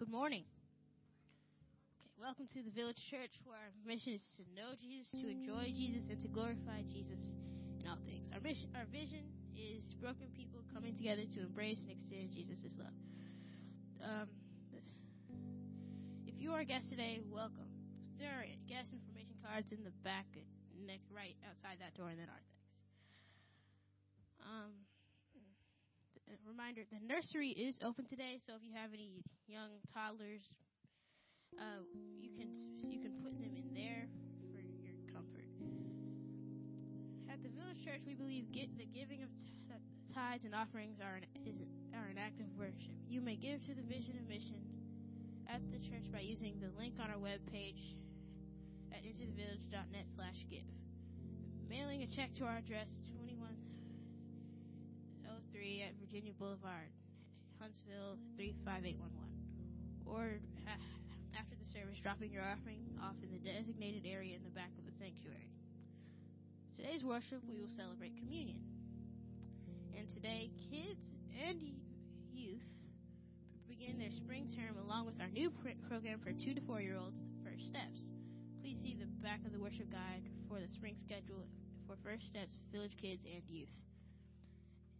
Good morning. Okay, welcome to the Village Church, where our mission is to know Jesus, to enjoy Jesus, and to glorify Jesus in all things. Our mission, our vision is broken people coming together to embrace and extend Jesus' love. Um, if you are a guest today, welcome. There are guest information cards in the back, right outside that door, and then our things. Um, reminder the nursery is open today, so if you have any young toddlers, uh, you can you can put them in there for your comfort. At the village church, we believe the giving of tithes and offerings are an, is, are an act of worship. You may give to the vision and mission at the church by using the link on our webpage at intothevillage.net slash give. Mailing a check to our address, 21 3 at Virginia Boulevard, Huntsville 35811. Or uh, after the service, dropping your offering off in the designated area in the back of the sanctuary. Today's worship, we will celebrate communion. And today, kids and youth begin their spring term along with our new program for two to four year olds, First Steps. Please see the back of the worship guide for the spring schedule for First Steps, Village Kids, and Youth.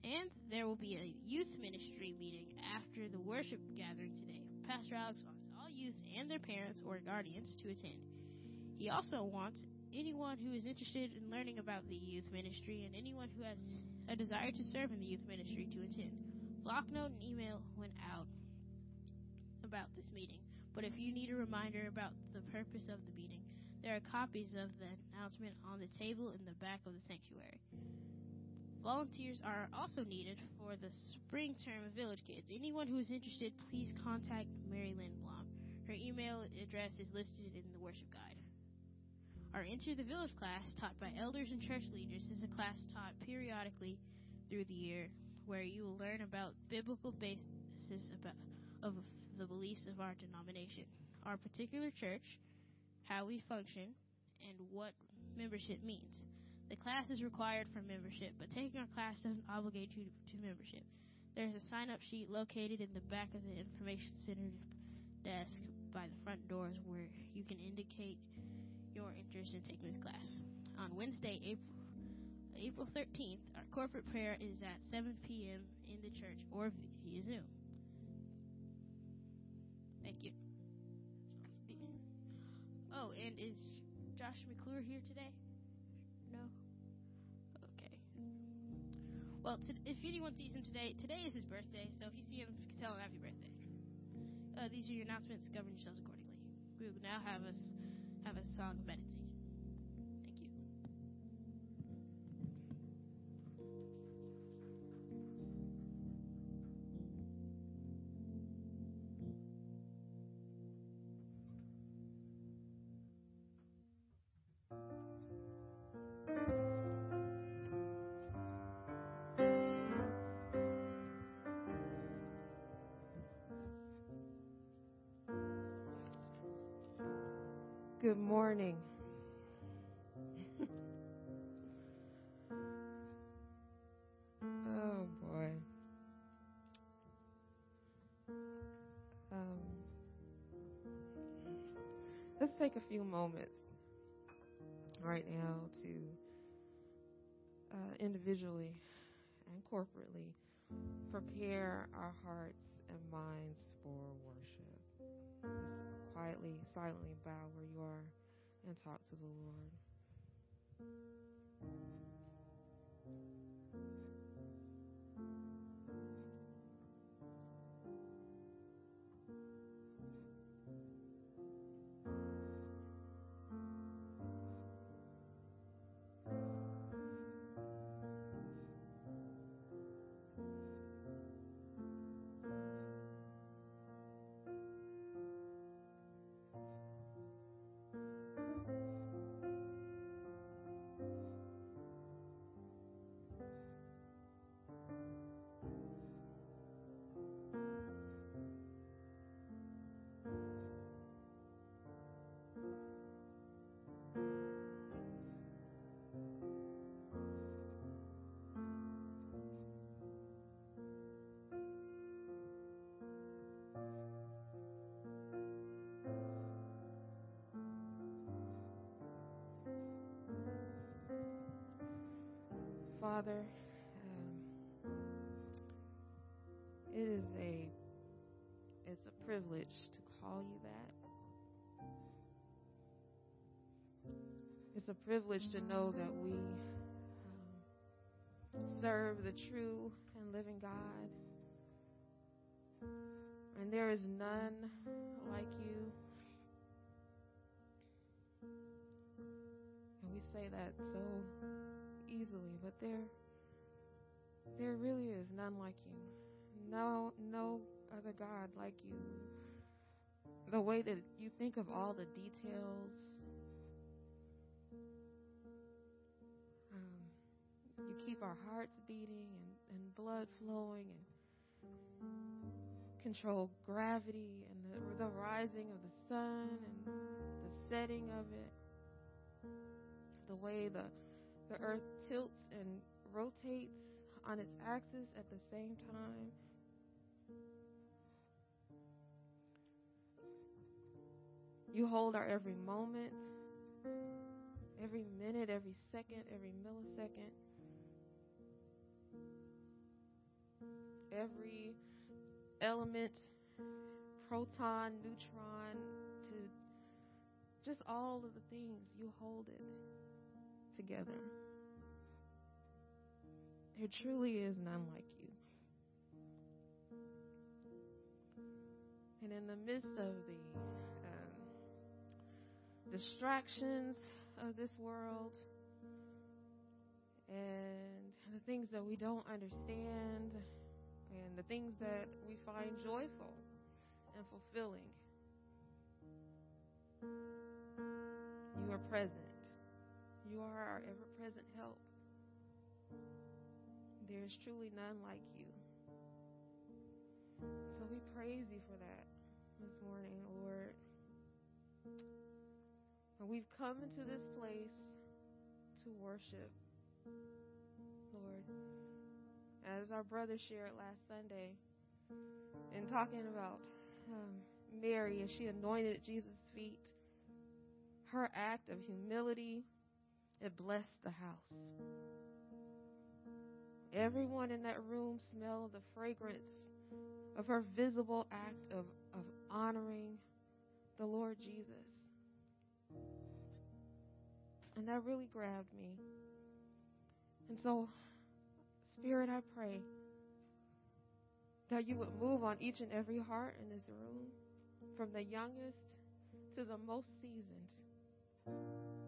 And there will be a youth ministry meeting after the worship gathering today. Pastor Alex wants all youth and their parents or guardians to attend. He also wants anyone who is interested in learning about the youth ministry and anyone who has a desire to serve in the youth ministry to attend. Block note and email went out about this meeting. But if you need a reminder about the purpose of the meeting, there are copies of the announcement on the table in the back of the sanctuary. Volunteers are also needed for the spring term of Village Kids. Anyone who is interested, please contact Mary Lynn Blom. Her email address is listed in the worship guide. Our Enter the Village class, taught by elders and church leaders, is a class taught periodically through the year where you will learn about biblical basis about, of the beliefs of our denomination, our particular church, how we function, and what membership means. The class is required for membership, but taking our class doesn't obligate you to membership. There is a sign up sheet located in the back of the information center desk by the front doors where you can indicate your interest in taking this class. On Wednesday, April April 13th, our corporate prayer is at 7 p.m. in the church or via Zoom. Thank you. Oh, and is Josh McClure here today? Well, t- if anyone sees him today, today is his birthday, so if you see him, tell him happy birthday. Uh, these are your announcements. Govern yourselves accordingly. We will now have us have a song of morning. oh boy. Um, let's take a few moments right now to uh, individually and corporately prepare our hearts and minds for worship quietly, silently bow where you are and talk to the Lord. Father, um, it is a it's a privilege to call you that. It's a privilege to know that we um, serve the true and living God. And there is none like you. And we say that so easily, but there there really is none like you. No no other God like you. The way that you think of all the details. Um, you keep our hearts beating and, and blood flowing and control gravity and the, the rising of the sun and the setting of it. The way the the earth tilts and rotates on its axis at the same time. You hold our every moment, every minute, every second, every millisecond, every element, proton, neutron, to just all of the things. You hold it together. There truly is none like you. And in the midst of the um, distractions of this world and the things that we don't understand and the things that we find joyful and fulfilling, you are present. You are our ever present help. There is truly none like you. So we praise you for that this morning, Lord. And we've come into this place to worship, Lord. As our brother shared last Sunday, in talking about um, Mary as she anointed Jesus' feet, her act of humility it blessed the house. Everyone in that room smelled the fragrance of her visible act of, of honoring the Lord Jesus. And that really grabbed me. And so, Spirit, I pray that you would move on each and every heart in this room, from the youngest to the most seasoned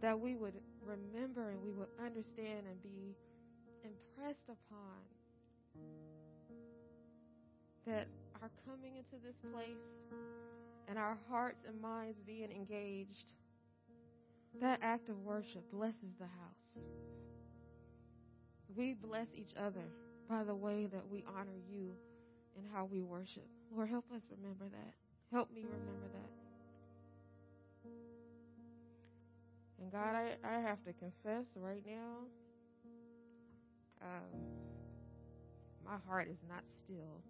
that we would remember and we would understand and be impressed upon that our coming into this place and our hearts and minds being engaged, that act of worship blesses the house. We bless each other by the way that we honor you and how we worship. Lord, help us remember that. Help me remember that. And God, I, I have to confess right now, um, my heart is not still.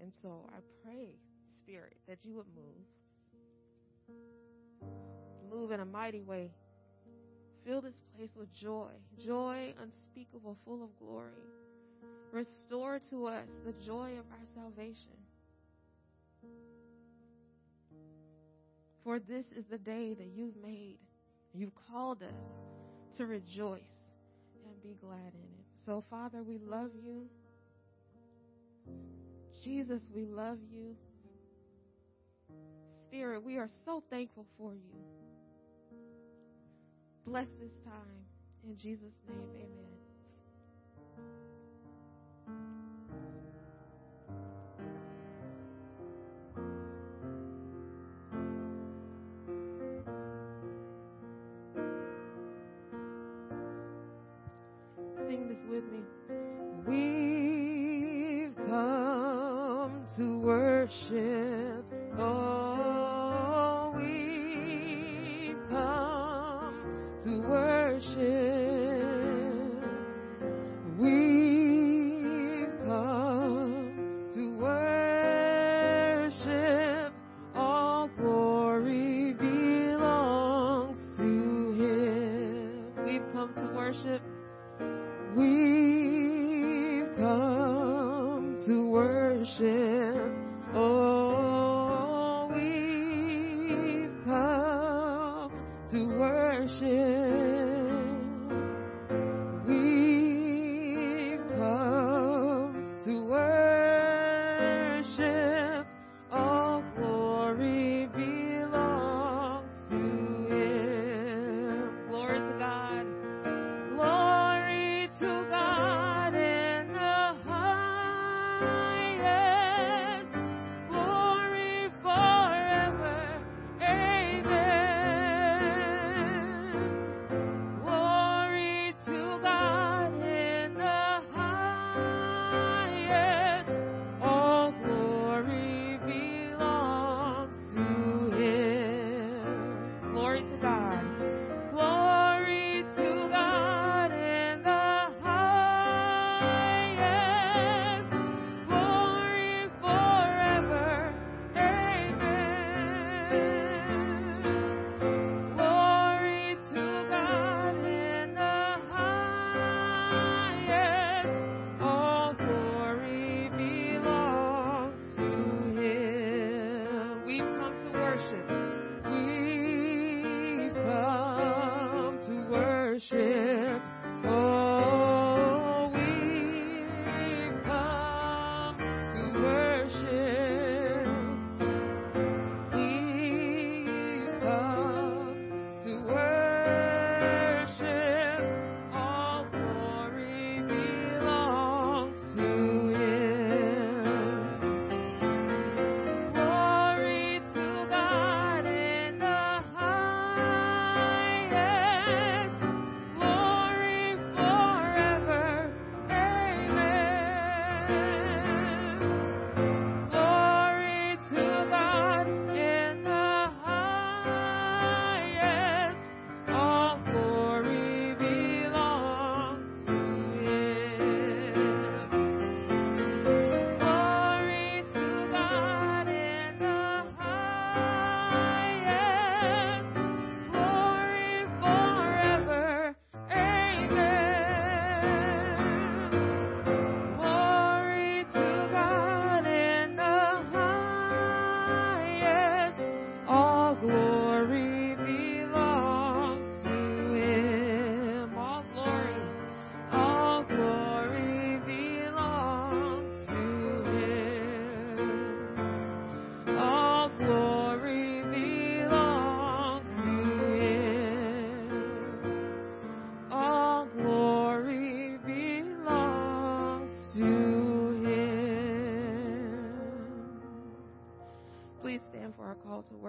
And so I pray, Spirit, that you would move. Move in a mighty way. Fill this place with joy, joy unspeakable, full of glory. Restore to us the joy of our salvation. For this is the day that you've made You've called us to rejoice and be glad in it. So, Father, we love you. Jesus, we love you. Spirit, we are so thankful for you. Bless this time. In Jesus' name, amen. with me?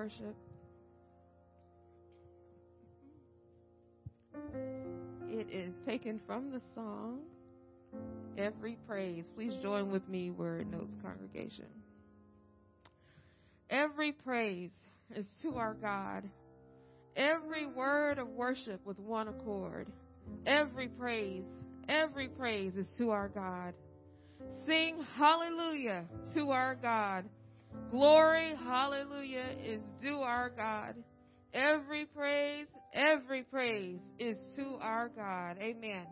worship. It is taken from the song Every Praise. Please join with me, Word Notes Congregation. Every praise is to our God. Every word of worship with one accord. Every praise, every praise is to our God. Sing hallelujah to our God. Glory, hallelujah, is due our God. Every praise, every praise is to our God. Amen.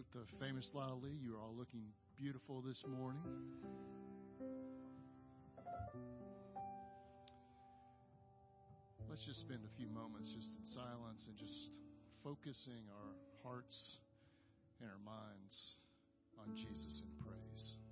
Quote the famous Lee, you are all looking beautiful this morning. Let's just spend a few moments just in silence and just focusing our hearts and our minds on Jesus in praise.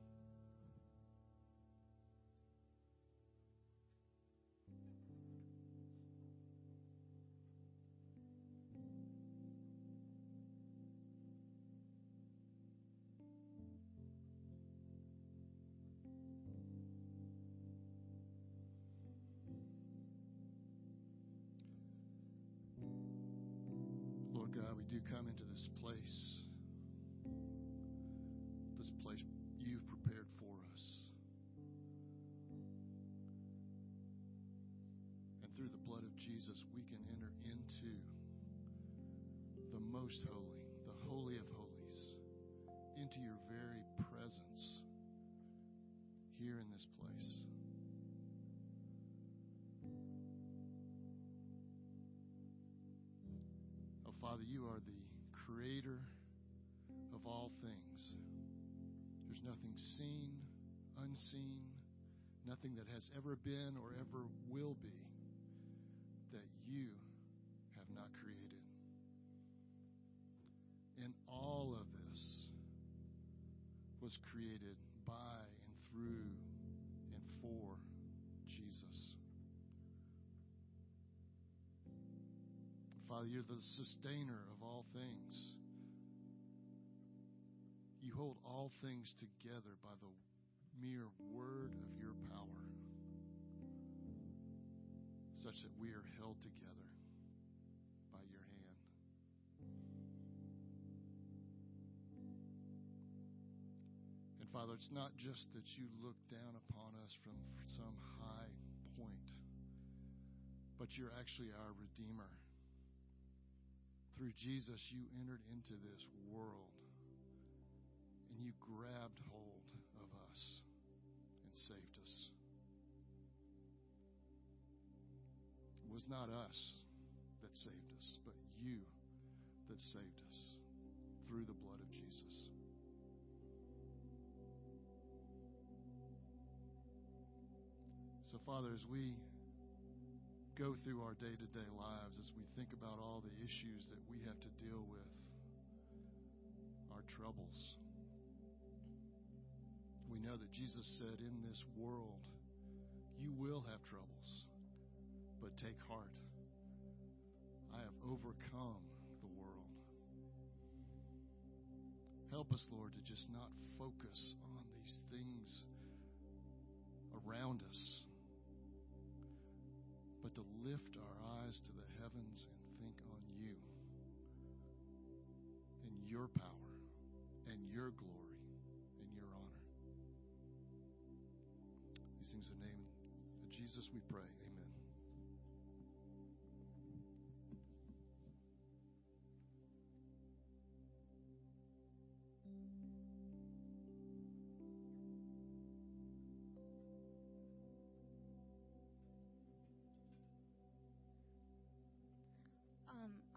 Through the blood of Jesus, we can enter into the most holy, the holy of holies, into your very presence here in this place. Oh, Father, you are the creator of all things. There's nothing seen, unseen, nothing that has ever been or ever will be you have not created. And all of this was created by and through and for Jesus. Father, you're the sustainer of all things. You hold all things together by the mere word of your power, such that we are held together by your hand. And Father, it's not just that you look down upon us from some high point, but you're actually our Redeemer. Through Jesus, you entered into this world and you grabbed hold of us and saved us. Was not us that saved us, but you that saved us through the blood of Jesus. So, Father, as we go through our day to day lives, as we think about all the issues that we have to deal with, our troubles, we know that Jesus said, In this world, you will have troubles, but take heart. I have overcome the world. Help us, Lord, to just not focus on these things around us, but to lift our eyes to the heavens and think on you and your power and your glory and your honor. These things are named. name of Jesus we pray.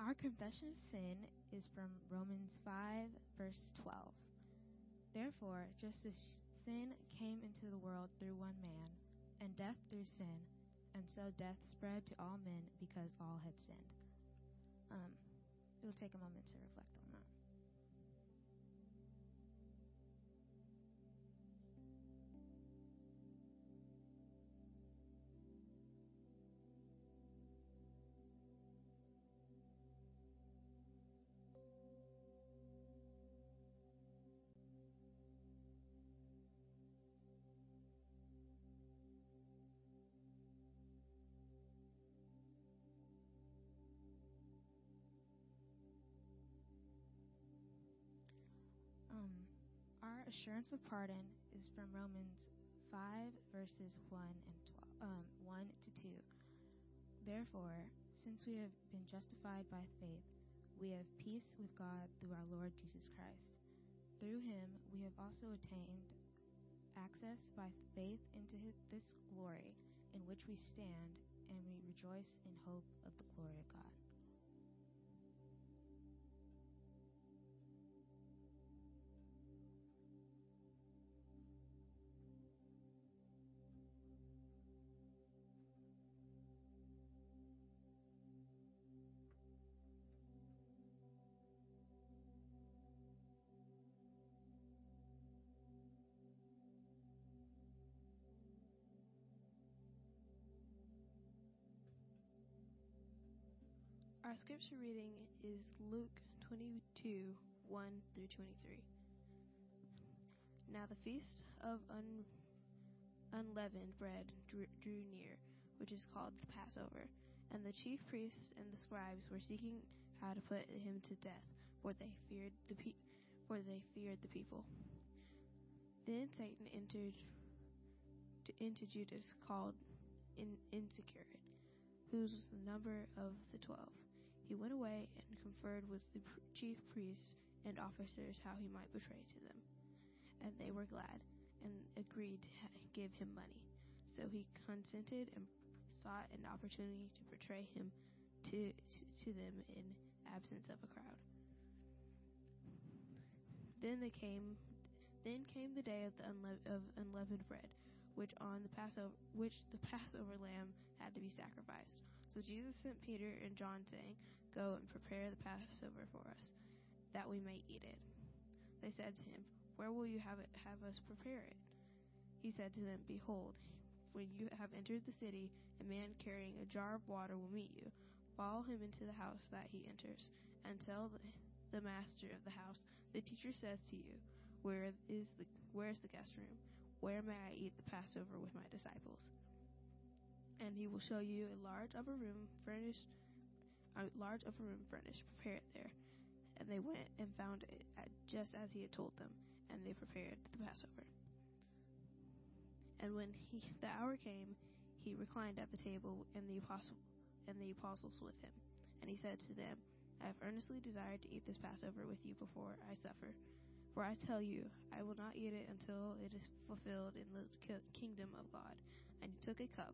Our confession of sin is from Romans 5, verse 12. Therefore, just as sin came into the world through one man, and death through sin, and so death spread to all men because all had sinned. Um, it will take a moment to reflect on that. Our assurance of pardon is from Romans 5, verses 1 and 12, um, 1 to 2. Therefore, since we have been justified by faith, we have peace with God through our Lord Jesus Christ. Through him, we have also attained access by faith into his, this glory in which we stand, and we rejoice in hope of the glory of God. Our scripture reading is Luke 22 1 through 23. Now the feast of un- unleavened bread drew, drew near, which is called the Passover. And the chief priests and the scribes were seeking how to put him to death, for they feared the pe- for they feared the people. Then Satan entered into Judas, called in, Iscariot, whose was the number of the twelve. He went away and conferred with the chief priests and officers how he might betray to them. And they were glad and agreed to give him money. So he consented and sought an opportunity to betray him to, to, them in absence of a crowd. Then they came then came the day of the unle- of unleavened bread, which on the Passover which the Passover lamb had to be sacrificed. So Jesus sent Peter and John saying, Go and prepare the Passover for us, that we may eat it. They said to him, Where will you have it have us prepare it? He said to them, Behold, when you have entered the city, a man carrying a jar of water will meet you. Follow him into the house that he enters, and tell the, master of the house, The teacher says to you, Where is the where is the guest room? Where may I eat the Passover with my disciples? And he will show you a large upper room furnished a large upper room furnished. Prepare it there. And they went and found it just as he had told them, and they prepared the Passover. And when he, the hour came, he reclined at the table, and the apostle and the apostles with him. And he said to them, I have earnestly desired to eat this Passover with you before I suffer. For I tell you, I will not eat it until it is fulfilled in the kingdom of God. And he took a cup,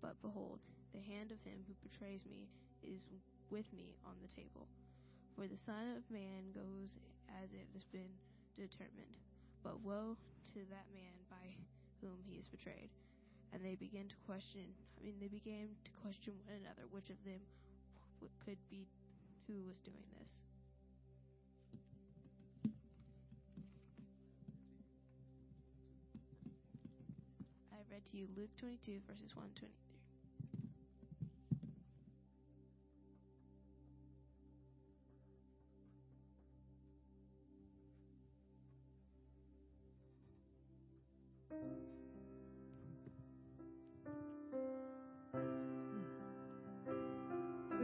But behold, the hand of him who betrays me is with me on the table. For the Son of Man goes as it has been determined. But woe to that man by whom he is betrayed. And they began to question, I mean, they began to question one another which of them could be who was doing this. I read to you Luke 22, verses 1 23.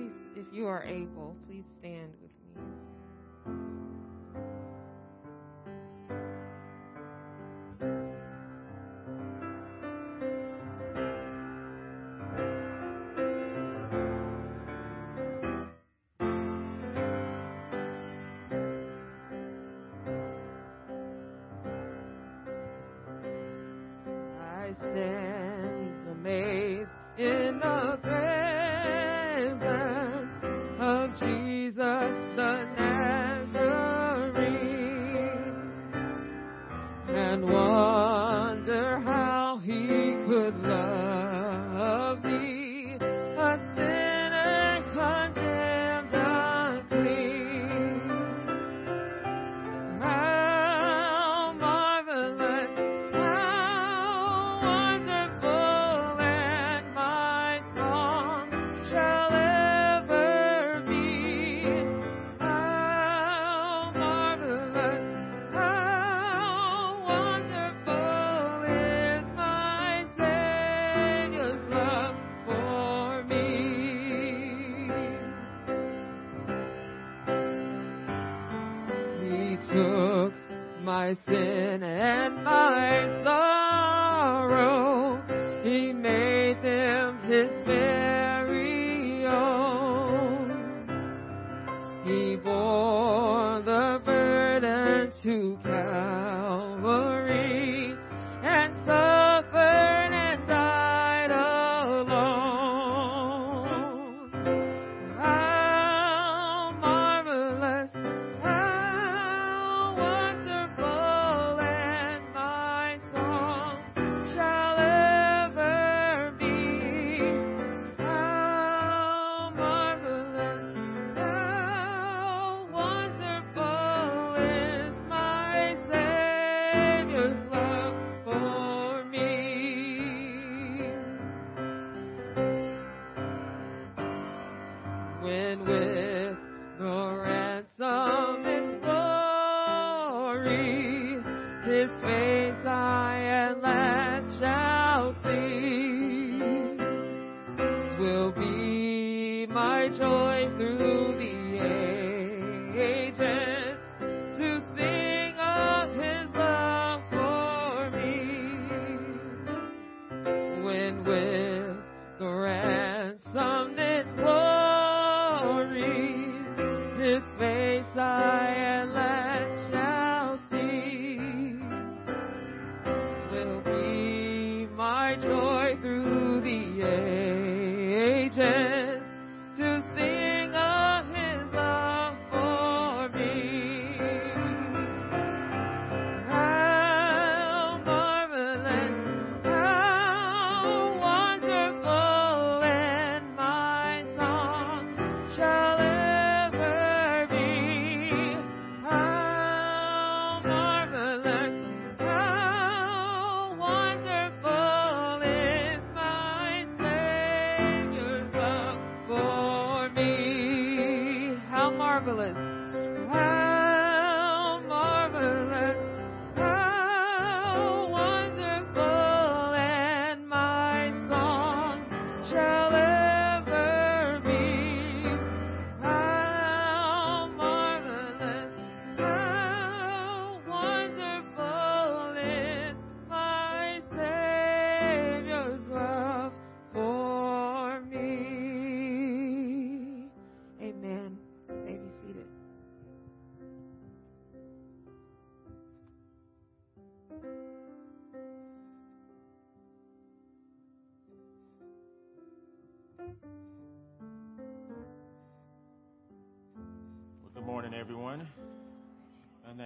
Please, if you are able, please stand with the ransom in glory. His face I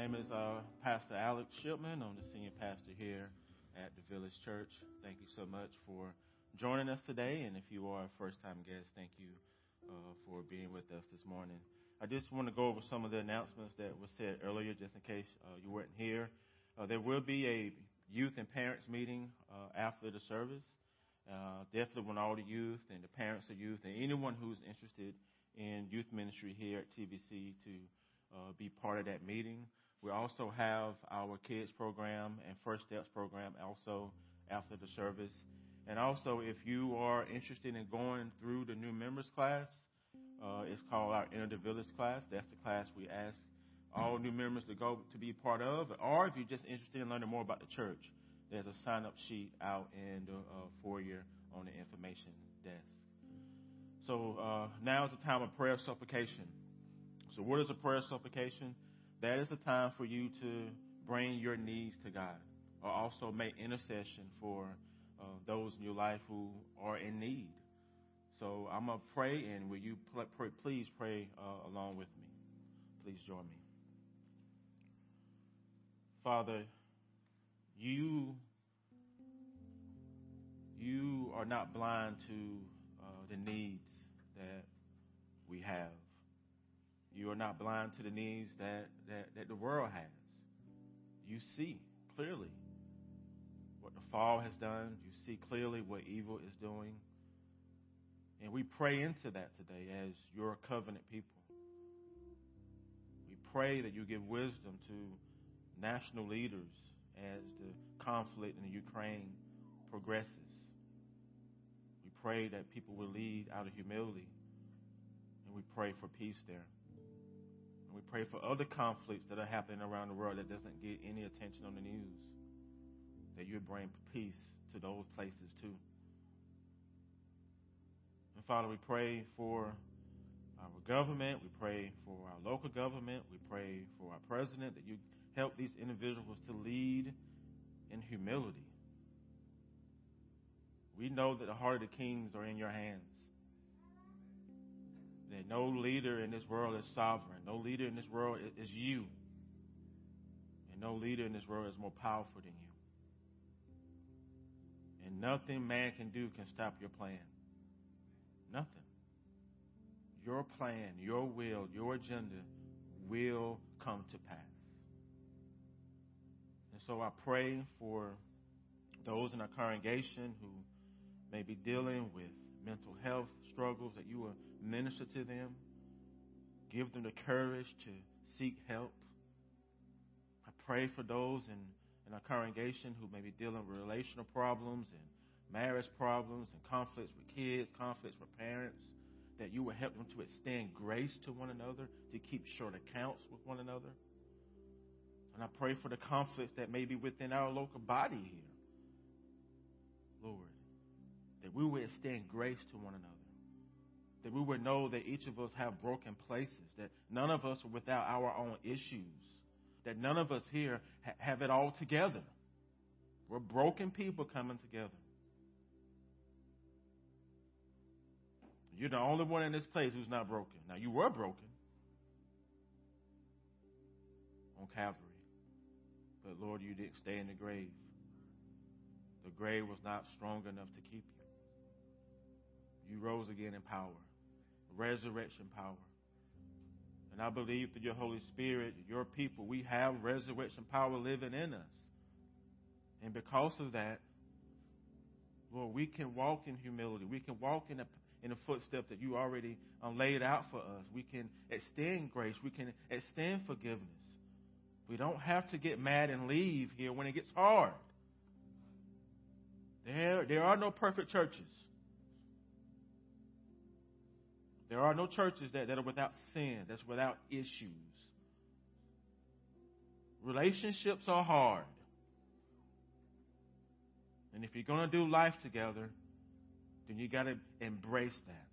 name is uh, Pastor Alex Shipman. I'm the senior pastor here at the Village Church. Thank you so much for joining us today. And if you are a first time guest, thank you uh, for being with us this morning. I just want to go over some of the announcements that were said earlier, just in case uh, you weren't here. Uh, there will be a youth and parents meeting uh, after the service. Uh, definitely want all the youth and the parents of youth and anyone who's interested in youth ministry here at TVC to uh, be part of that meeting. We also have our kids program and First Steps program also after the service. And also, if you are interested in going through the new members class, uh, it's called our Enter the Village class. That's the class we ask all new members to go to be part of. Or if you're just interested in learning more about the church, there's a sign up sheet out in the uh, foyer on the information desk. So uh, now is the time of prayer supplication. So, what is a prayer supplication? That is the time for you to bring your needs to God, or also make intercession for uh, those in your life who are in need. So, I'm gonna pray, and will you pl- please pray uh, along with me? Please join me. Father, you you are not blind to uh, the needs that we have. You are not blind to the needs that, that, that the world has. You see clearly what the fall has done. You see clearly what evil is doing. And we pray into that today as your covenant people. We pray that you give wisdom to national leaders as the conflict in the Ukraine progresses. We pray that people will lead out of humility. And we pray for peace there. And we pray for other conflicts that are happening around the world that doesn't get any attention on the news. That you bring peace to those places too. And Father, we pray for our government. We pray for our local government. We pray for our president that you help these individuals to lead in humility. We know that the heart of the kings are in your hands that no leader in this world is sovereign. No leader in this world is you. And no leader in this world is more powerful than you. And nothing man can do can stop your plan. Nothing. Your plan, your will, your agenda will come to pass. And so I pray for those in our congregation who may be dealing with mental health struggles, that you will minister to them, give them the courage to seek help. I pray for those in, in our congregation who may be dealing with relational problems and marriage problems and conflicts with kids, conflicts with parents, that you will help them to extend grace to one another, to keep short accounts with one another. And I pray for the conflicts that may be within our local body here. Lord, that we will extend grace to one another. That we would know that each of us have broken places, that none of us are without our own issues, that none of us here ha- have it all together. We're broken people coming together. You're the only one in this place who's not broken. Now, you were broken on Calvary. But, Lord, you didn't stay in the grave. The grave was not strong enough to keep you. You rose again in power, resurrection power. And I believe through your Holy Spirit, your people, we have resurrection power living in us. And because of that, Lord, we can walk in humility. We can walk in a in the footstep that you already um, laid out for us. We can extend grace. We can extend forgiveness. We don't have to get mad and leave here when it gets hard. There, there are no perfect churches. There are no churches that, that are without sin, that's without issues. Relationships are hard. And if you're going to do life together, then you got to embrace that.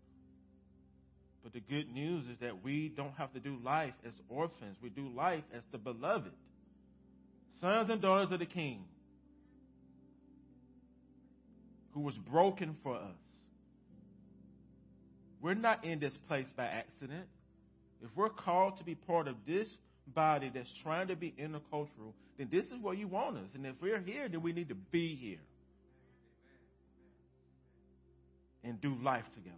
But the good news is that we don't have to do life as orphans. We do life as the beloved, sons and daughters of the King, who was broken for us. We're not in this place by accident. If we're called to be part of this body that's trying to be intercultural, then this is where you want us. And if we're here, then we need to be here. and do life together.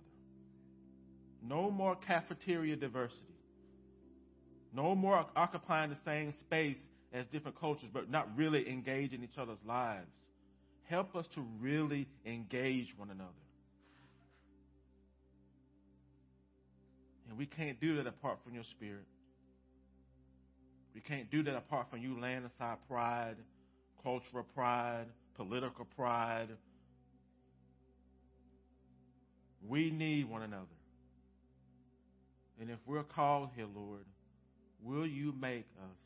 No more cafeteria diversity. No more occupying the same space as different cultures, but not really engaging each other's lives. Help us to really engage one another. And we can't do that apart from your spirit. We can't do that apart from you laying aside pride, cultural pride, political pride, we need one another. And if we're called here, Lord, will you make us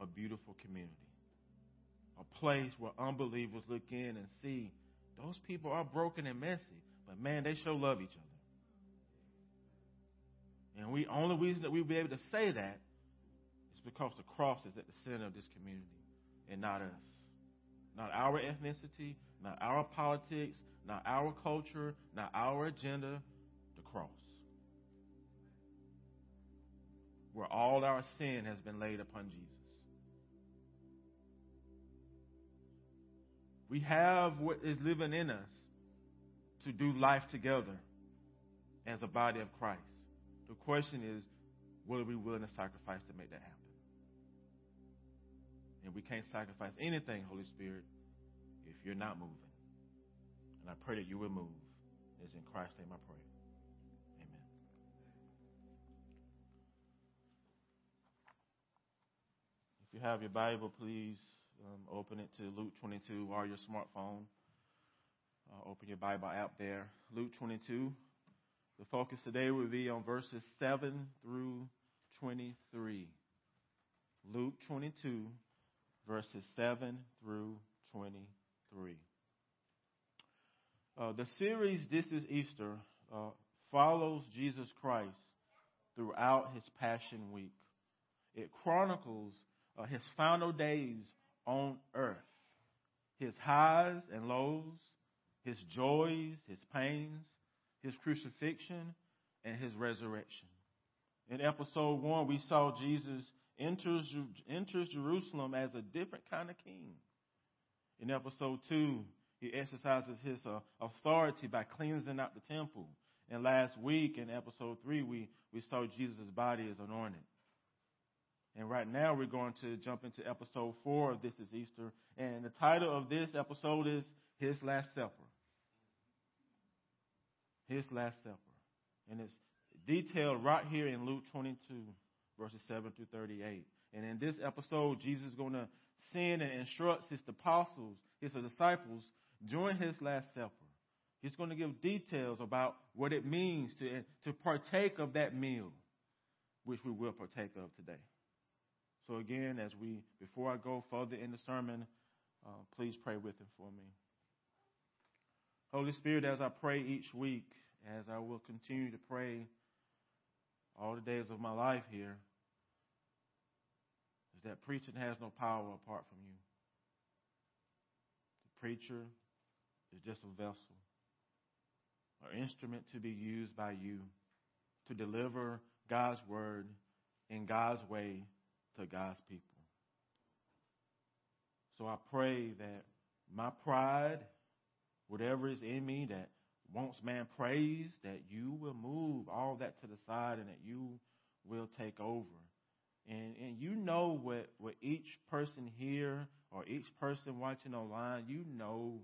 a beautiful community? A place where unbelievers look in and see those people are broken and messy, but man, they sure love each other. And we only reason that we'll be able to say that is because the cross is at the center of this community and not us. Not our ethnicity, not our politics, not our culture, not our agenda, the cross. Where all our sin has been laid upon Jesus. We have what is living in us to do life together as a body of Christ. The question is, will we be willing to sacrifice to make that happen? And we can't sacrifice anything, Holy Spirit, if you're not moving. And I pray that you will move. It's in Christ's name I pray. Amen. If you have your Bible, please um, open it to Luke 22 or your smartphone. Uh, open your Bible app there. Luke 22. The focus today will be on verses 7 through 23. Luke 22, verses 7 through 23. Uh, the series This is Easter uh, follows Jesus Christ throughout his Passion Week. It chronicles uh, his final days on earth, his highs and lows, his joys, his pains, his crucifixion, and his resurrection. In episode one, we saw Jesus enters, enters Jerusalem as a different kind of king. In episode two, he exercises his uh, authority by cleansing out the temple. And last week in episode three, we, we saw Jesus' body is anointed. And right now we're going to jump into episode four of This is Easter. And the title of this episode is His Last Supper. His Last Supper. And it's detailed right here in Luke 22, verses 7 through 38. And in this episode, Jesus is going to send and instruct his apostles, his disciples, during his Last Supper. He's going to give details about what it means to, to partake of that meal, which we will partake of today. So again, as we, before I go further in the sermon, uh, please pray with him for me. Holy Spirit, as I pray each week, as I will continue to pray all the days of my life here, is that preaching has no power apart from you. The preacher is just a vessel, an instrument to be used by you to deliver God's word in God's way to God's people. So I pray that my pride, whatever is in me that wants man praise, that you will move all that to the side and that you will take over. And, and you know what, what each person here or each person watching online, you know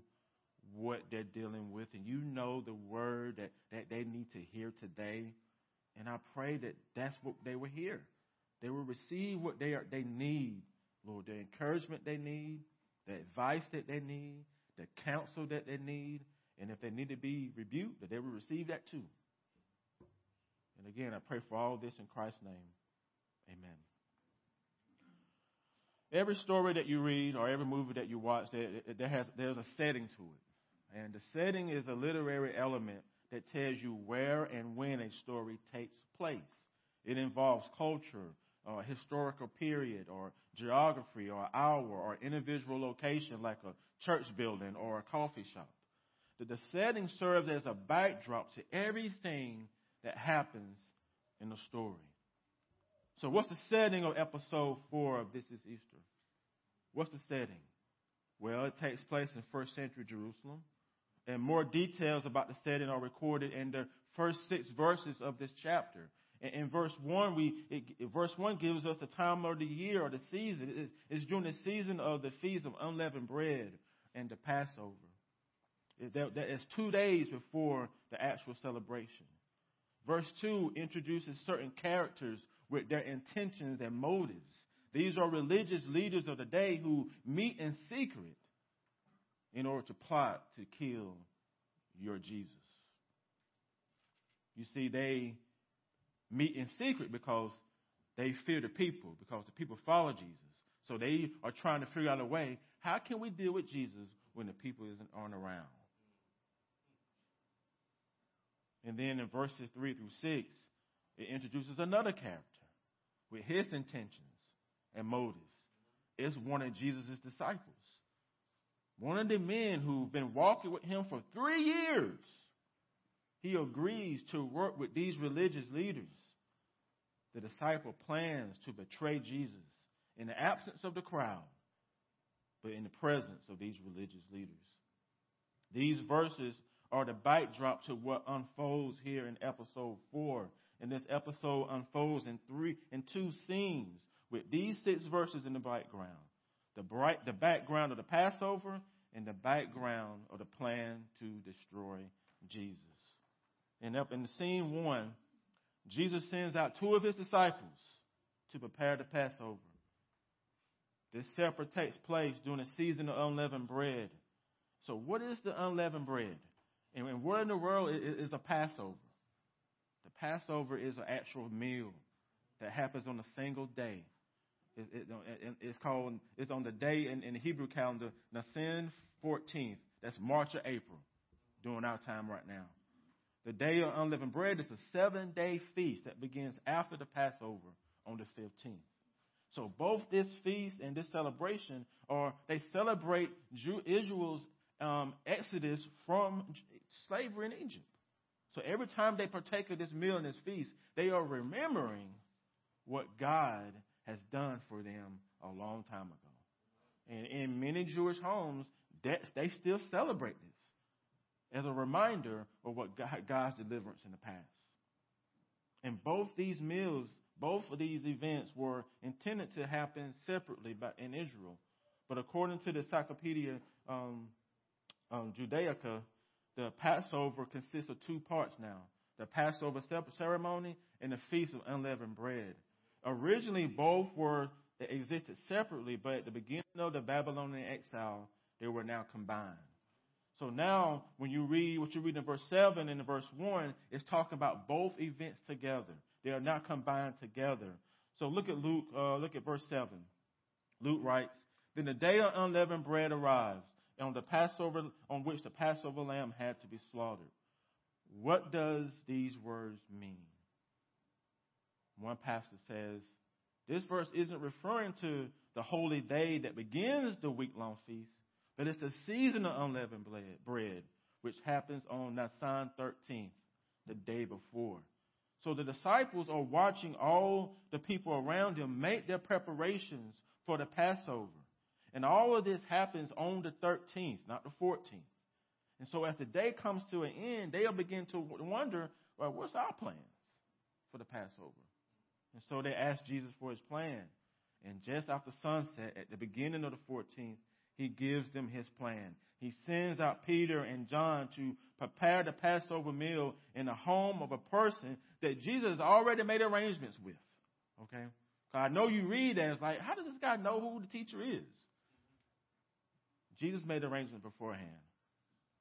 what they're dealing with and you know the word that, that they need to hear today. And I pray that that's what they will hear. They will receive what they are, they need, Lord, the encouragement they need, the advice that they need, the counsel that they need, and if they need to be rebuked, that they will receive that too. And again, I pray for all this in Christ's name. Amen. Every story that you read or every movie that you watch, there, there has, there's a setting to it. And the setting is a literary element that tells you where and when a story takes place. It involves culture, or historical period, or geography, or hour, or individual location like a church building or a coffee shop. That the setting serves as a backdrop to everything that happens in the story. So, what's the setting of episode four of This is Easter? What's the setting? Well, it takes place in first century Jerusalem, and more details about the setting are recorded in the first six verses of this chapter. In verse one, we it, verse one gives us the time of the year or the season. It's, it's during the season of the feast of unleavened bread and the Passover. That, is two days before the actual celebration. Verse 2 introduces certain characters with their intentions and motives. These are religious leaders of the day who meet in secret in order to plot to kill your Jesus. You see, they meet in secret because they fear the people, because the people follow Jesus. So they are trying to figure out a way how can we deal with Jesus when the people isn't aren't around? And then in verses 3 through 6, it introduces another character with his intentions and motives. It's one of Jesus' disciples. One of the men who've been walking with him for three years. He agrees to work with these religious leaders. The disciple plans to betray Jesus in the absence of the crowd, but in the presence of these religious leaders. These verses are the backdrop to what unfolds here in episode four. And this episode unfolds in three in two scenes with these six verses in the background. The bright the background of the Passover and the background of the plan to destroy Jesus. And up in scene one, Jesus sends out two of his disciples to prepare the Passover. This supper takes place during the season of unleavened bread. So, what is the unleavened bread? And what in the world is a Passover? The Passover is an actual meal that happens on a single day. It, it, it's called, it's on the day in, in the Hebrew calendar, Nisan 14th. That's March or April during our time right now. The day of unleavened bread is a seven day feast that begins after the Passover on the 15th. So both this feast and this celebration are, they celebrate Israel's um, exodus from slavery in Egypt. So every time they partake of this meal and this feast, they are remembering what God has done for them a long time ago. And in many Jewish homes, they still celebrate this as a reminder of what God, God's deliverance in the past. And both these meals, both of these events were intended to happen separately by, in Israel. But according to the Encyclopedia um, um, Judaica, the Passover consists of two parts now the Passover ceremony and the Feast of Unleavened Bread. Originally, both were existed separately, but at the beginning of the Babylonian exile, they were now combined. So now, when you read what you read in verse 7 and in verse 1, it's talking about both events together. They are not combined together. So look at Luke, uh, look at verse 7. Luke writes, Then the day of unleavened bread arrives, on the Passover, on which the Passover lamb had to be slaughtered. What does these words mean? One pastor says, this verse isn't referring to the holy day that begins the week long feast, but it's the season of unleavened bread, which happens on Nisan 13th, the day before. So the disciples are watching all the people around them make their preparations for the Passover. And all of this happens on the 13th, not the 14th. And so as the day comes to an end, they'll begin to wonder, well, what's our plans for the Passover? And so they ask Jesus for his plan. And just after sunset, at the beginning of the 14th, he gives them his plan. He sends out Peter and John to prepare the Passover meal in the home of a person that Jesus already made arrangements with. Okay? I know you read that, it's like, how does this guy know who the teacher is? Jesus made arrangements beforehand.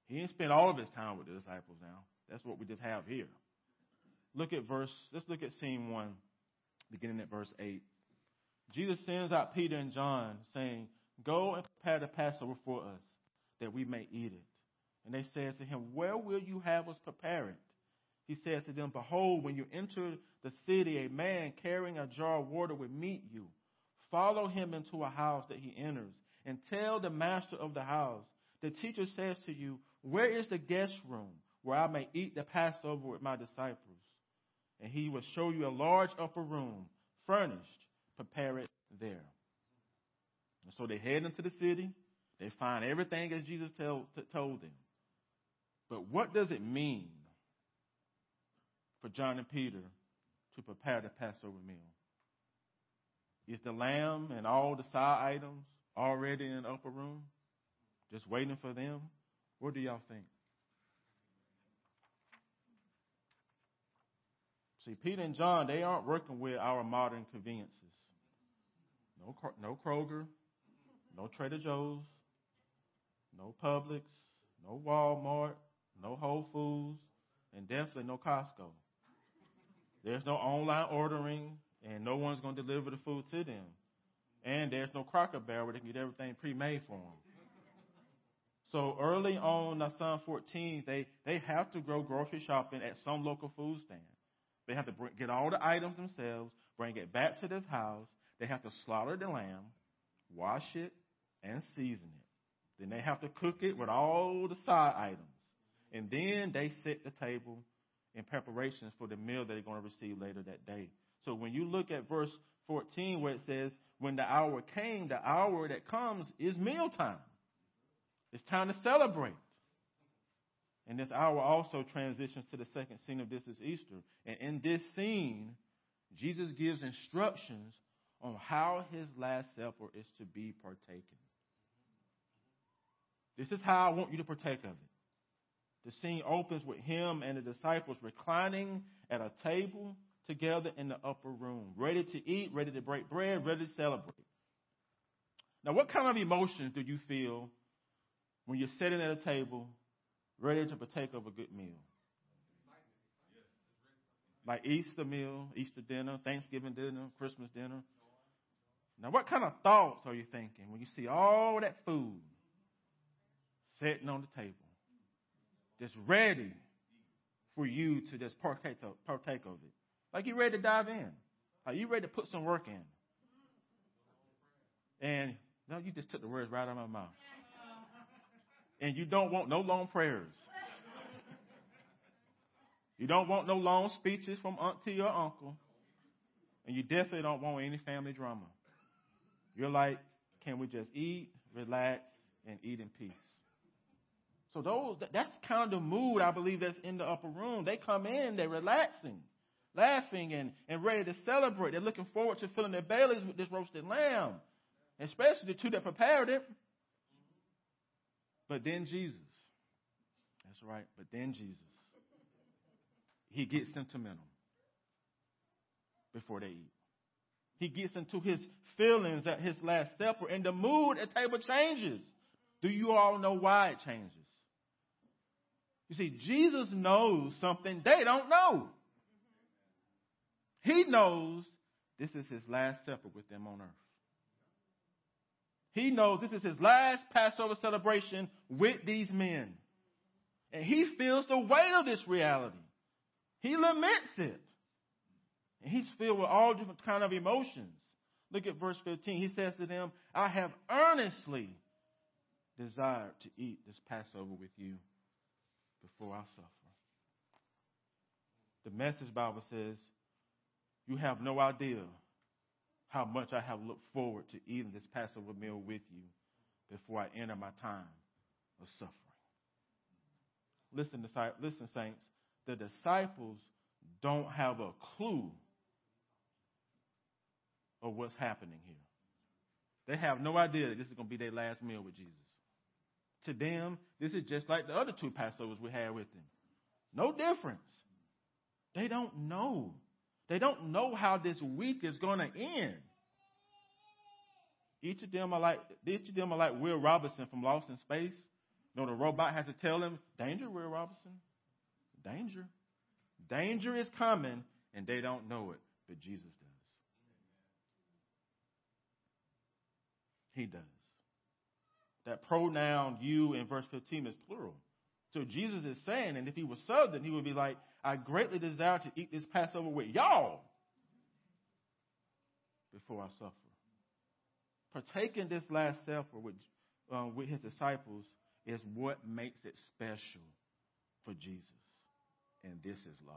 He didn't spend all of his time with the disciples now. That's what we just have here. Look at verse, let's look at scene one, beginning at verse 8. Jesus sends out Peter and John, saying, Go and prepare the Passover for us, that we may eat it. And they said to him, Where will you have us prepare it? He said to them, Behold, when you enter the city, a man carrying a jar of water will meet you. Follow him into a house that he enters, and tell the master of the house, The teacher says to you, Where is the guest room where I may eat the Passover with my disciples? And he will show you a large upper room, furnished. Prepare it there. And so they head into the city. They find everything as Jesus tell, told them. But what does it mean for John and Peter to prepare the Passover meal? Is the lamb and all the side items already in the upper room, just waiting for them? What do y'all think? See, Peter and John, they aren't working with our modern conveniences. No, no Kroger, no Trader Joe's, no Publix, no Walmart, no Whole Foods, and definitely no Costco. There's no online ordering, and no one's going to deliver the food to them. And there's no Cracker Barrel where they can get everything pre-made for them. So early on, Nisan 14, they, they have to go grocery shopping at some local food stand. They have to bring, get all the items themselves, bring it back to this house. They have to slaughter the lamb, wash it, and season it. Then they have to cook it with all the side items. And then they set the table in preparations for the meal that they're going to receive later that day. So when you look at verse 14 where it says, when the hour came, the hour that comes is mealtime. It's time to celebrate. And this hour also transitions to the second scene of This is Easter. And in this scene, Jesus gives instructions on how his Last Supper is to be partaken. This is how I want you to partake of it. The scene opens with him and the disciples reclining at a table together in the upper room, ready to eat, ready to break bread, ready to celebrate. Now, what kind of emotions do you feel when you're sitting at a table ready to partake of a good meal? Like Easter meal, Easter dinner, Thanksgiving dinner, Christmas dinner. Now, what kind of thoughts are you thinking when you see all that food sitting on the table, just ready for you to just partake of, partake of it? Like you ready to dive in. Like you ready to put some work in. And no, you just took the words right out of my mouth. And you don't want no long prayers. You don't want no long speeches from auntie or uncle. And you definitely don't want any family drama. You're like, can we just eat, relax, and eat in peace? So those that's kind of the mood I believe that's in the upper room. They come in, they're relaxing laughing and, and ready to celebrate. They're looking forward to filling their bellies with this roasted lamb, especially the two that prepared it. But then Jesus. That's right, but then Jesus. He gets sentimental before they eat. He gets into his feelings at his last supper, and the mood at table changes. Do you all know why it changes? You see, Jesus knows something they don't know. He knows this is his last supper with them on earth. He knows this is his last Passover celebration with these men. And he feels the weight of this reality. He laments it. And he's filled with all different kind of emotions. Look at verse 15. He says to them, I have earnestly desired to eat this Passover with you before I suffer. The message Bible says, You have no idea how much I have looked forward to eating this Passover meal with you before I enter my time of suffering. Listen, listen, saints, the disciples don't have a clue of what's happening here. They have no idea that this is going to be their last meal with Jesus. To them, this is just like the other two Passovers we had with them. No difference. They don't know. They don't know how this week is going to end. Each of them are like each of them are like Will Robinson from Lost in Space. You know, the robot has to tell him, "Danger, Will Robinson, danger, danger is coming," and they don't know it, but Jesus does. He does. That pronoun you in verse 15 is plural. So Jesus is saying, and if he was southern, he would be like, I greatly desire to eat this Passover with y'all before I suffer. Partaking this Last Supper with, um, with his disciples is what makes it special for Jesus. And this is love.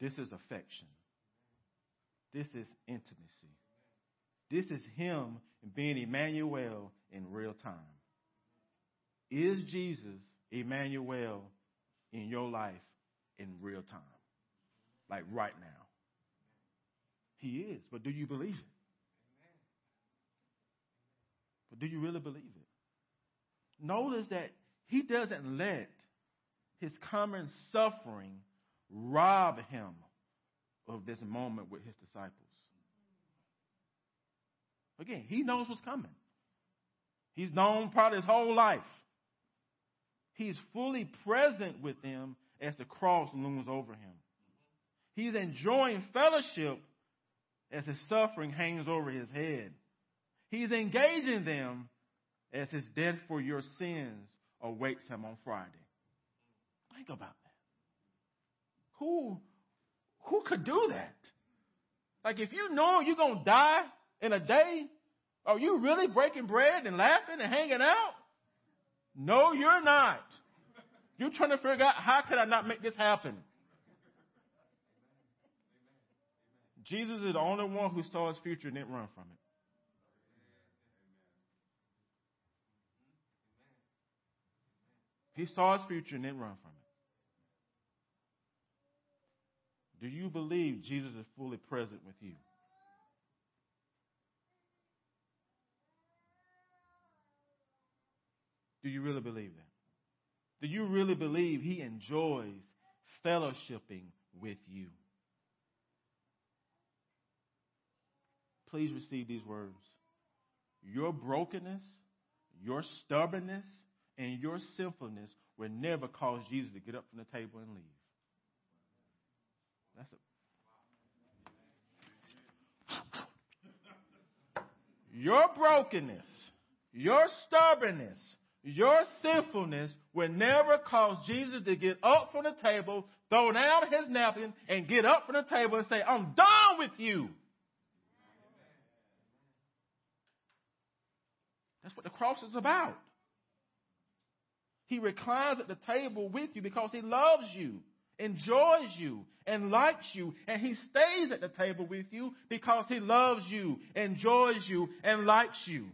This is affection. This is intimacy. This is him being Emmanuel in real time. Is Jesus Emmanuel in your life in real time? Like right now. He is. But do you believe it? But do you really believe it? Notice that he doesn't let his common suffering rob him of this moment with his disciples. Again, he knows what's coming. He's known probably his whole life. He's fully present with them as the cross looms over him. He's enjoying fellowship as his suffering hangs over his head. He's engaging them as his death for your sins awaits him on Friday. Think about that. Who, who could do that? Like if you know you're going to die in a day? Are you really breaking bread and laughing and hanging out? No, you're not. You're trying to figure out how could I not make this happen? Jesus is the only one who saw his future and didn't run from it. He saw his future and didn't run from it. Do you believe Jesus is fully present with you? Do you really believe that? Do you really believe he enjoys fellowshipping with you? Please receive these words. Your brokenness, your stubbornness, and your sinfulness will never cause Jesus to get up from the table and leave. That's a your brokenness, your stubbornness, your sinfulness will never cause Jesus to get up from the table, throw down his napkin, and get up from the table and say, I'm done with you. That's what the cross is about. He reclines at the table with you because he loves you, enjoys you, and likes you. And he stays at the table with you because he loves you, enjoys you, and likes you.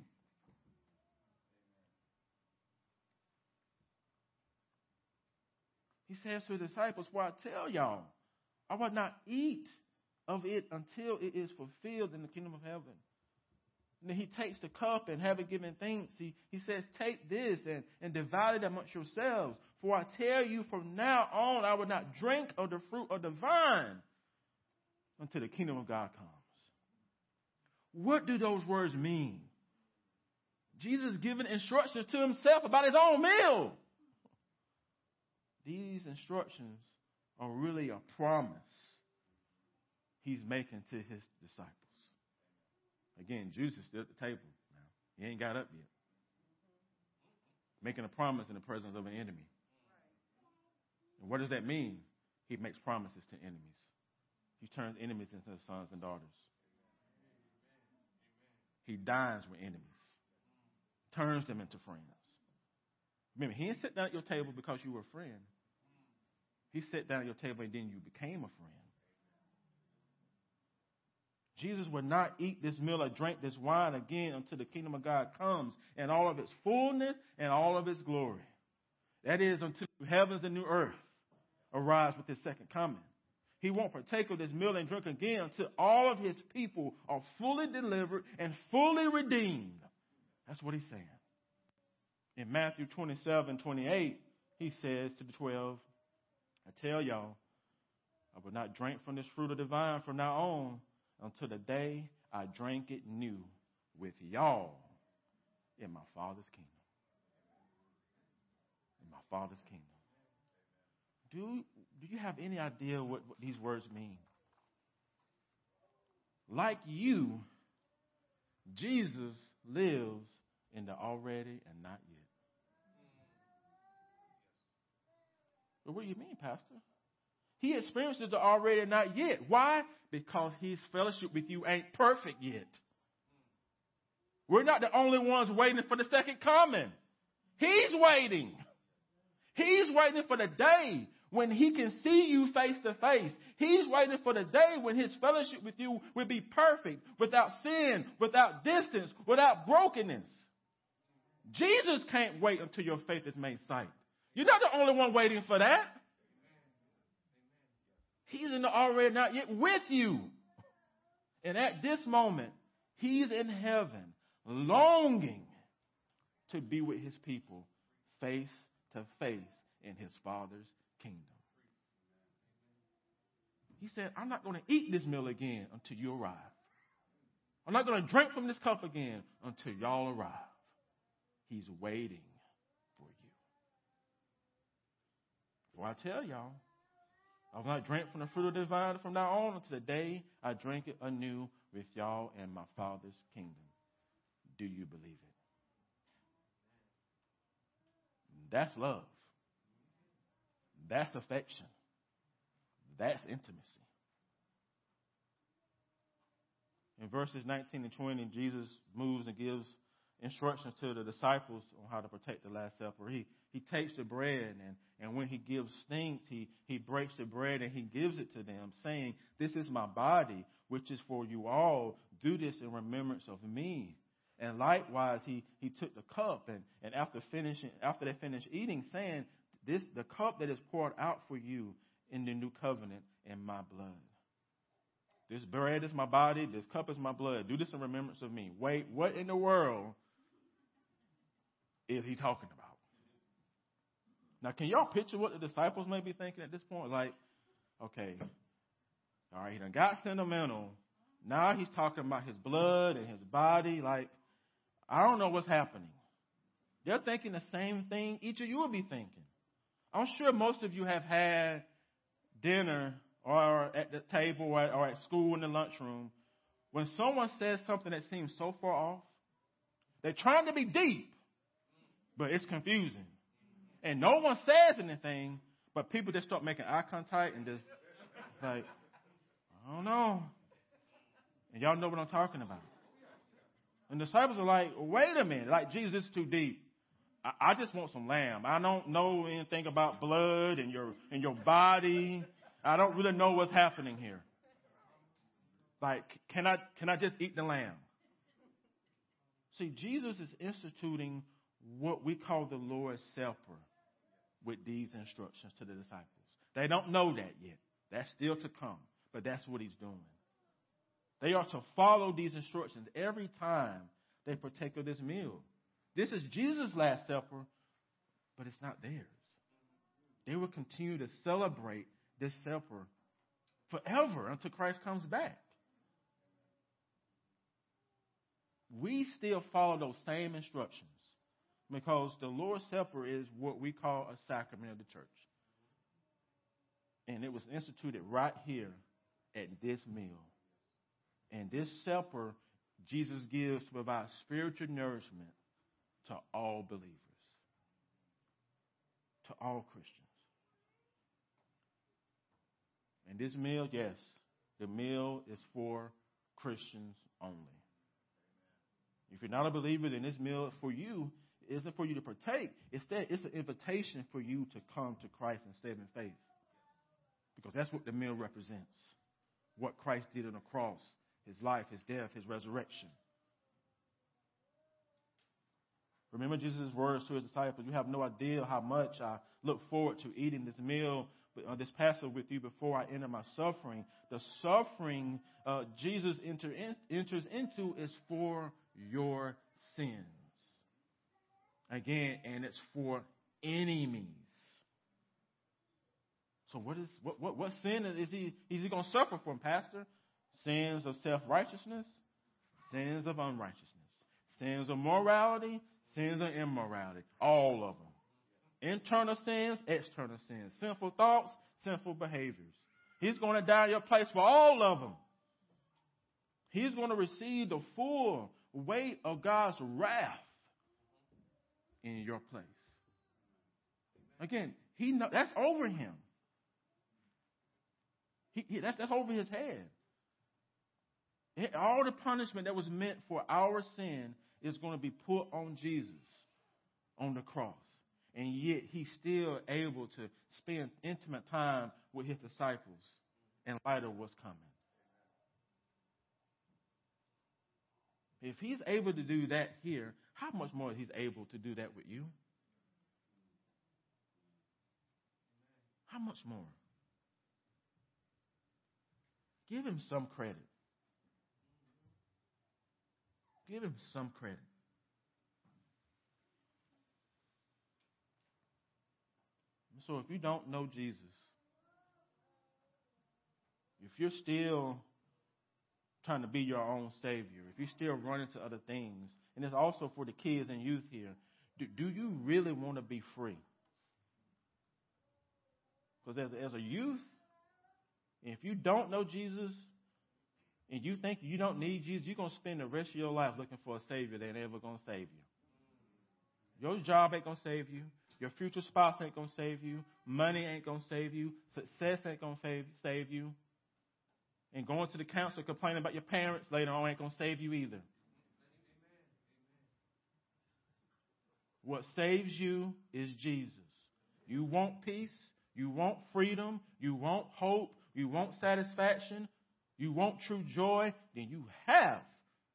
He says to the disciples, For I tell y'all, I will not eat of it until it is fulfilled in the kingdom of heaven. And then he takes the cup and having given thanks, he, he says, Take this and, and divide it amongst yourselves. For I tell you, from now on, I will not drink of the fruit of the vine until the kingdom of God comes. What do those words mean? Jesus giving instructions to himself about his own meal. These instructions are really a promise he's making to his disciples. Again, Jesus stood at the table now. He ain't got up yet. Making a promise in the presence of an enemy. And what does that mean? He makes promises to enemies. He turns enemies into sons and daughters. He dines with enemies, turns them into friends. Remember, he didn't sit down at your table because you were a friend. He sat down at your table and then you became a friend. Jesus would not eat this meal or drink this wine again until the kingdom of God comes in all of its fullness and all of its glory. That is, until heavens and new earth arise with his second coming. He won't partake of this meal and drink again until all of his people are fully delivered and fully redeemed. That's what he's saying. In Matthew 27 28, he says to the 12, I tell y'all, I will not drink from this fruit of the vine from now on until the day I drink it new with y'all in my Father's kingdom. In my Father's kingdom. Do, do you have any idea what, what these words mean? Like you, Jesus lives in the already and not yet. But what do you mean, Pastor? He experiences the already not yet. Why? Because his fellowship with you ain't perfect yet. We're not the only ones waiting for the second coming. He's waiting. He's waiting for the day when he can see you face to face. He's waiting for the day when his fellowship with you will be perfect, without sin, without distance, without brokenness. Jesus can't wait until your faith is made sight. You're not the only one waiting for that. He's in the already not yet with you. And at this moment, he's in heaven, longing to be with his people face to face in his Father's kingdom. He said, I'm not going to eat this meal again until you arrive. I'm not going to drink from this cup again until y'all arrive. He's waiting for you. For I tell y'all, I will not drink from the fruit of the vine from now on until the day I drink it anew with y'all in my Father's kingdom. Do you believe it? That's love. That's affection. That's intimacy. In verses 19 and 20, Jesus moves and gives instructions to the disciples on how to protect the Last Supper. He, he takes the bread, and, and when he gives thanks, he, he breaks the bread and he gives it to them, saying, This is my body, which is for you all. Do this in remembrance of me. And likewise, he, he took the cup, and, and after, finishing, after they finished eating, saying, this, the cup that is poured out for you in the new covenant in my blood. This bread is my body, this cup is my blood. Do this in remembrance of me. Wait, what in the world is he talking about? Now, can y'all picture what the disciples may be thinking at this point? Like, okay, all right, he done got sentimental. Now he's talking about his blood and his body. Like, I don't know what's happening. They're thinking the same thing each of you will be thinking. I'm sure most of you have had dinner or at the table or at, or at school in the lunchroom when someone says something that seems so far off. They're trying to be deep, but it's confusing. And no one says anything, but people just start making eye contact and just like, I don't know. And y'all know what I'm talking about. And the disciples are like, wait a minute, like Jesus, this is too deep. I, I just want some lamb. I don't know anything about blood and your and your body. I don't really know what's happening here. Like, can I can I just eat the lamb? See, Jesus is instituting what we call the Lord's Supper with these instructions to the disciples. They don't know that yet. That's still to come, but that's what he's doing. They are to follow these instructions every time they partake of this meal. This is Jesus' Last Supper, but it's not theirs. They will continue to celebrate this supper forever until Christ comes back. We still follow those same instructions because the Lord's Supper is what we call a sacrament of the church. And it was instituted right here at this meal. And this supper Jesus gives to provide spiritual nourishment to all believers, to all Christians. And this meal, yes, the meal is for Christians only. If you're not a believer, then this meal is for you isn't for you to partake. Instead, it's an invitation for you to come to Christ and save in faith. Because that's what the meal represents. What Christ did on the cross, his life, his death, his resurrection. Remember Jesus' words to his disciples. You have no idea how much I look forward to eating this meal, uh, this Passover with you before I enter my suffering. The suffering uh, Jesus enter in, enters into is for your sins. Again, and it's for enemies. So what is what what, what sin is he is he going to suffer from, Pastor? Sins of self righteousness, sins of unrighteousness, sins of morality, sins of immorality, all of them. Internal sins, external sins, sinful thoughts, sinful behaviors. He's going to die in your place for all of them. He's going to receive the full weight of God's wrath in your place. Again, he know, that's over him. He, he, that's, that's over his head. All the punishment that was meant for our sin is going to be put on Jesus on the cross. And yet he's still able to spend intimate time with his disciples in light of what's coming. If he's able to do that here, how much more he's able to do that with you? How much more? Give him some credit. Give him some credit. So if you don't know Jesus, if you're still trying to be your own savior, if you're still running to other things, and it's also for the kids and youth here, do, do you really want to be free? Because as, as a youth, if you don't know Jesus and you think you don't need Jesus, you're going to spend the rest of your life looking for a Savior that ain't ever going to save you. Your job ain't going to save you. Your future spouse ain't going to save you. Money ain't going to save you. Success ain't going to save you. And going to the counselor complaining about your parents later on ain't going to save you either. What saves you is Jesus. You want peace. You want freedom. You want hope. You want satisfaction you want true joy, then you have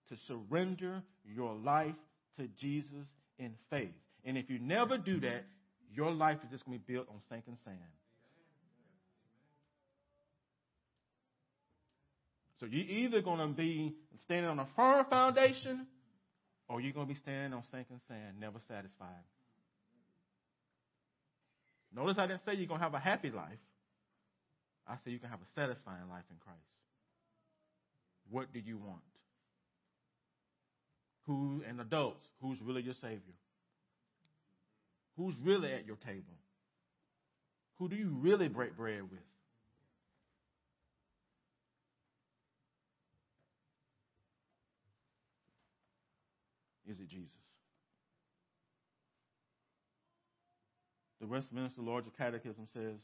to surrender your life to Jesus in faith. And if you never do that, your life is just going to be built on sinking sand. So you're either going to be standing on a firm foundation or you're going to be standing on sinking sand, never satisfied. Notice I didn't say you're going to have a happy life. I said you can have a satisfying life in Christ. What do you want? Who, and adults, who's really your Savior? Who's really at your table? Who do you really break bread with? Is it Jesus? The Westminster Larger Catechism says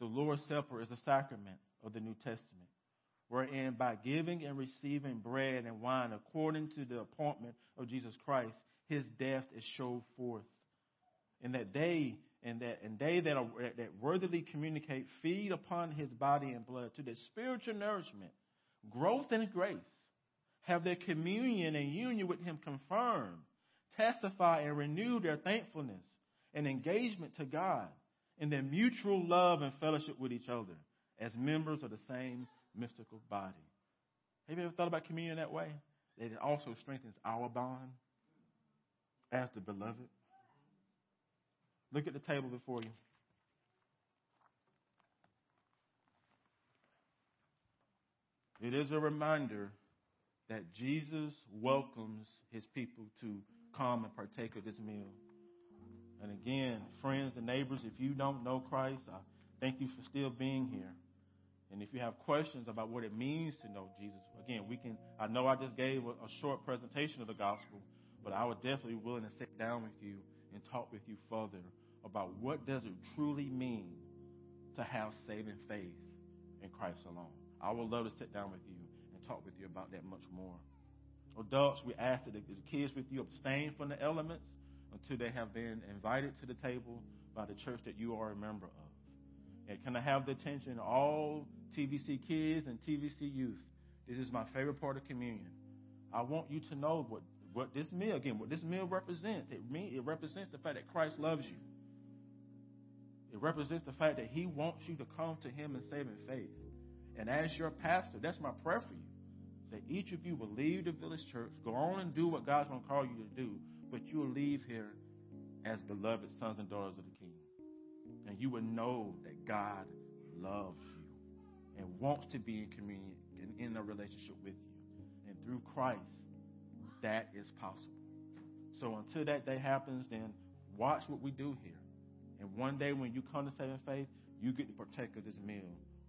the Lord's Supper is a sacrament of the New Testament wherein by giving and receiving bread and wine according to the appointment of Jesus Christ, his death is showed forth. And that they and that and they that are that worthily communicate feed upon his body and blood to the spiritual nourishment, growth and grace, have their communion and union with him confirmed, testify and renew their thankfulness and engagement to God, in their mutual love and fellowship with each other as members of the same mystical body. Have you ever thought about communion that way? That it also strengthens our bond as the beloved. Look at the table before you. It is a reminder that Jesus welcomes his people to come and partake of this meal. And again, friends and neighbors, if you don't know Christ, I Thank you for still being here. And if you have questions about what it means to know Jesus, again, we can. I know I just gave a, a short presentation of the gospel, but I would definitely be willing to sit down with you and talk with you further about what does it truly mean to have saving faith in Christ alone. I would love to sit down with you talk with you about that much more. Adults, we ask that the kids with you abstain from the elements until they have been invited to the table by the church that you are a member of. And can I have the attention of all TVC kids and TVC youth? This is my favorite part of communion. I want you to know what, what this meal, again, what this meal represents. It, mean, it represents the fact that Christ loves you. It represents the fact that He wants you to come to Him in saving faith. And as your pastor, that's my prayer for you. That each of you will leave the village church, go on and do what God's going to call you to do, but you will leave here as beloved sons and daughters of the King. And you will know that God loves you and wants to be in communion and in a relationship with you. And through Christ, that is possible. So until that day happens, then watch what we do here. And one day when you come to saving faith, you get to partake of this meal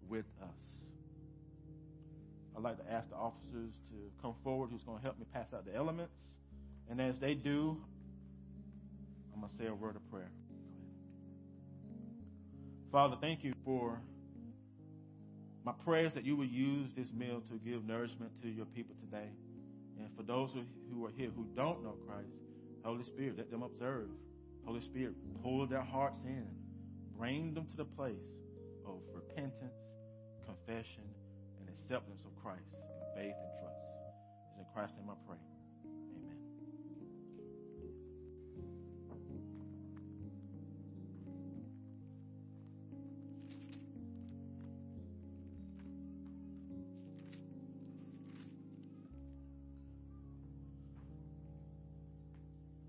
with us. I'd like to ask the officers to come forward who's going to help me pass out the elements. And as they do, I'm going to say a word of prayer. Father, thank you for my prayers that you will use this meal to give nourishment to your people today. And for those who are here who don't know Christ, Holy Spirit, let them observe. Holy Spirit, pull their hearts in. Bring them to the place of repentance, confession, acceptance of Christ in faith and trust. It's in Christ's name I pray. Amen.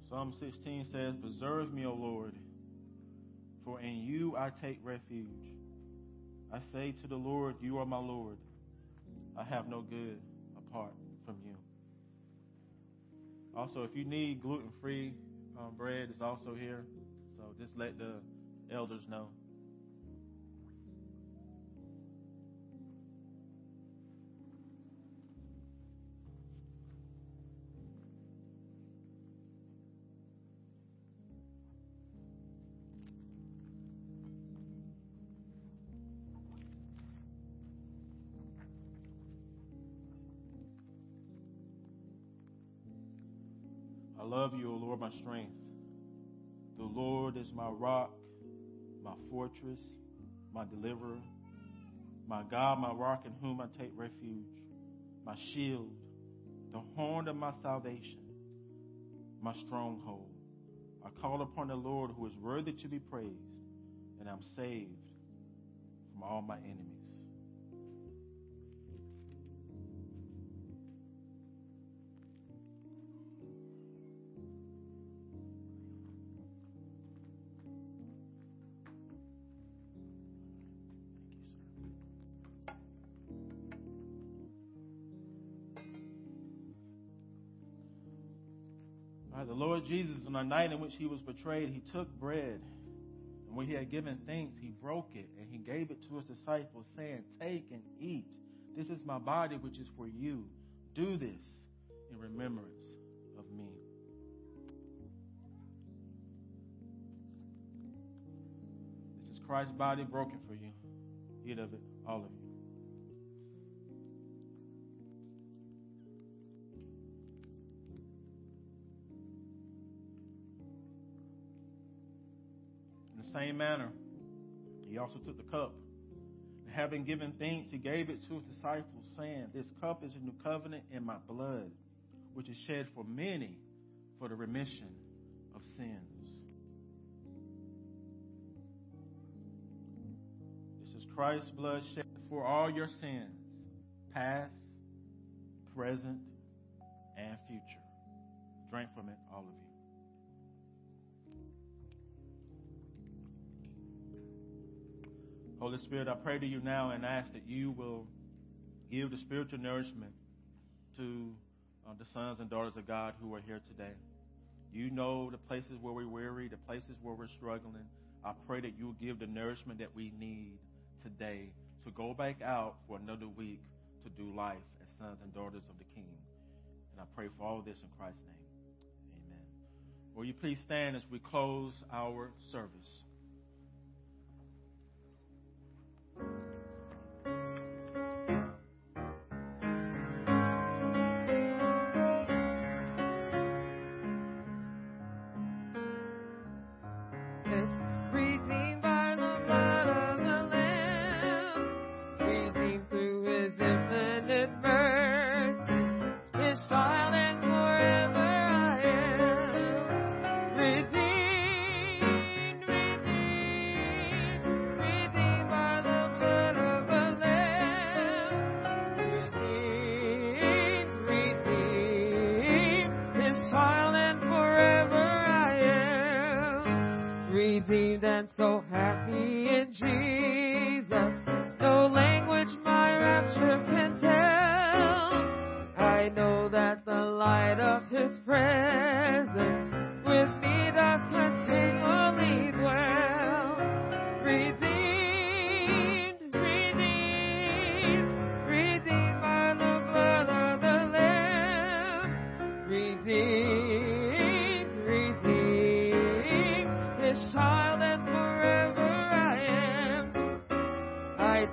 Psalm 16 says, Preserve me, O Lord, for in you I take refuge. I say to the Lord, You are my Lord. I have no good apart from you. Also, if you need gluten free um, bread, it's also here. So just let the elders know. Love you, O Lord, my strength. The Lord is my rock, my fortress, my deliverer, my God, my rock in whom I take refuge, my shield, the horn of my salvation, my stronghold. I call upon the Lord who is worthy to be praised, and I'm saved from all my enemies. Lord Jesus, on the night in which he was betrayed, he took bread. And when he had given thanks, he broke it and he gave it to his disciples, saying, Take and eat. This is my body, which is for you. Do this in remembrance of me. This is Christ's body broken for you. Eat of it, all of you. Same manner, he also took the cup. And having given thanks, he gave it to his disciples, saying, This cup is a new covenant in my blood, which is shed for many for the remission of sins. This is Christ's blood shed for all your sins, past, present, and future. Drink from it, all of you. Holy Spirit, I pray to you now and ask that you will give the spiritual nourishment to uh, the sons and daughters of God who are here today. You know the places where we're weary, the places where we're struggling. I pray that you will give the nourishment that we need today to go back out for another week to do life as sons and daughters of the King. And I pray for all this in Christ's name. Amen. Will you please stand as we close our service?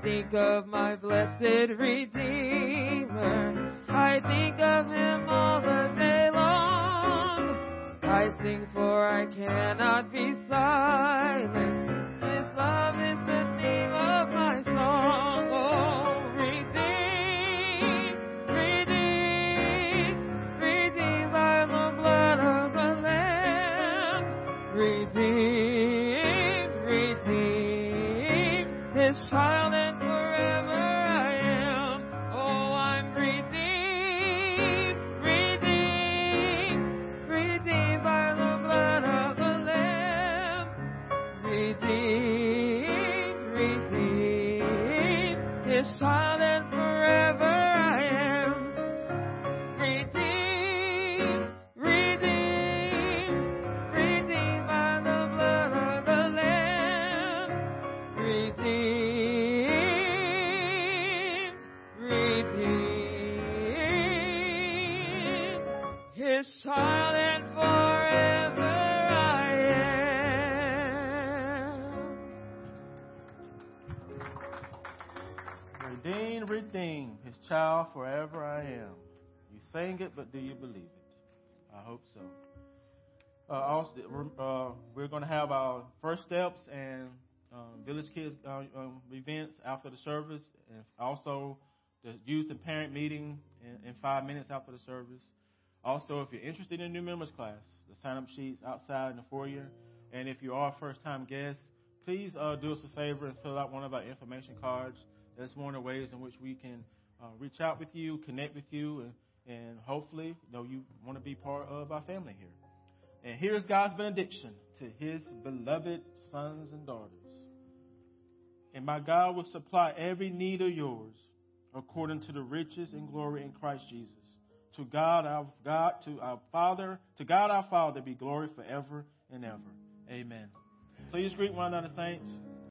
think of my blessed Redeemer. I think of him all the day long. I sing for I cannot be silent. His love is the theme of my song. Oh, redeem, redeem, redeem by the blood of the Lamb. Redeem, redeem, his child. But do you believe it? I hope so. Uh, also, uh, we're going to have our first steps and um, Village Kids uh, um, events after the service, and also the youth and parent meeting in, in, five minutes after the service. Also, if you're interested in new members class, the sign up sheets outside in the foyer. And if you are a first time guest, please uh, do us a favor and fill out one of our information cards. That's one of the ways in which we can uh, reach out with you, connect with you, and and hopefully, you know, you want to be part of our family here. And here's God's benediction to his beloved sons and daughters. And my God will supply every need of yours according to the riches and glory in Christ Jesus. To God our God, to our Father, to God our Father be glory forever and ever. Amen. Please greet one another, saints.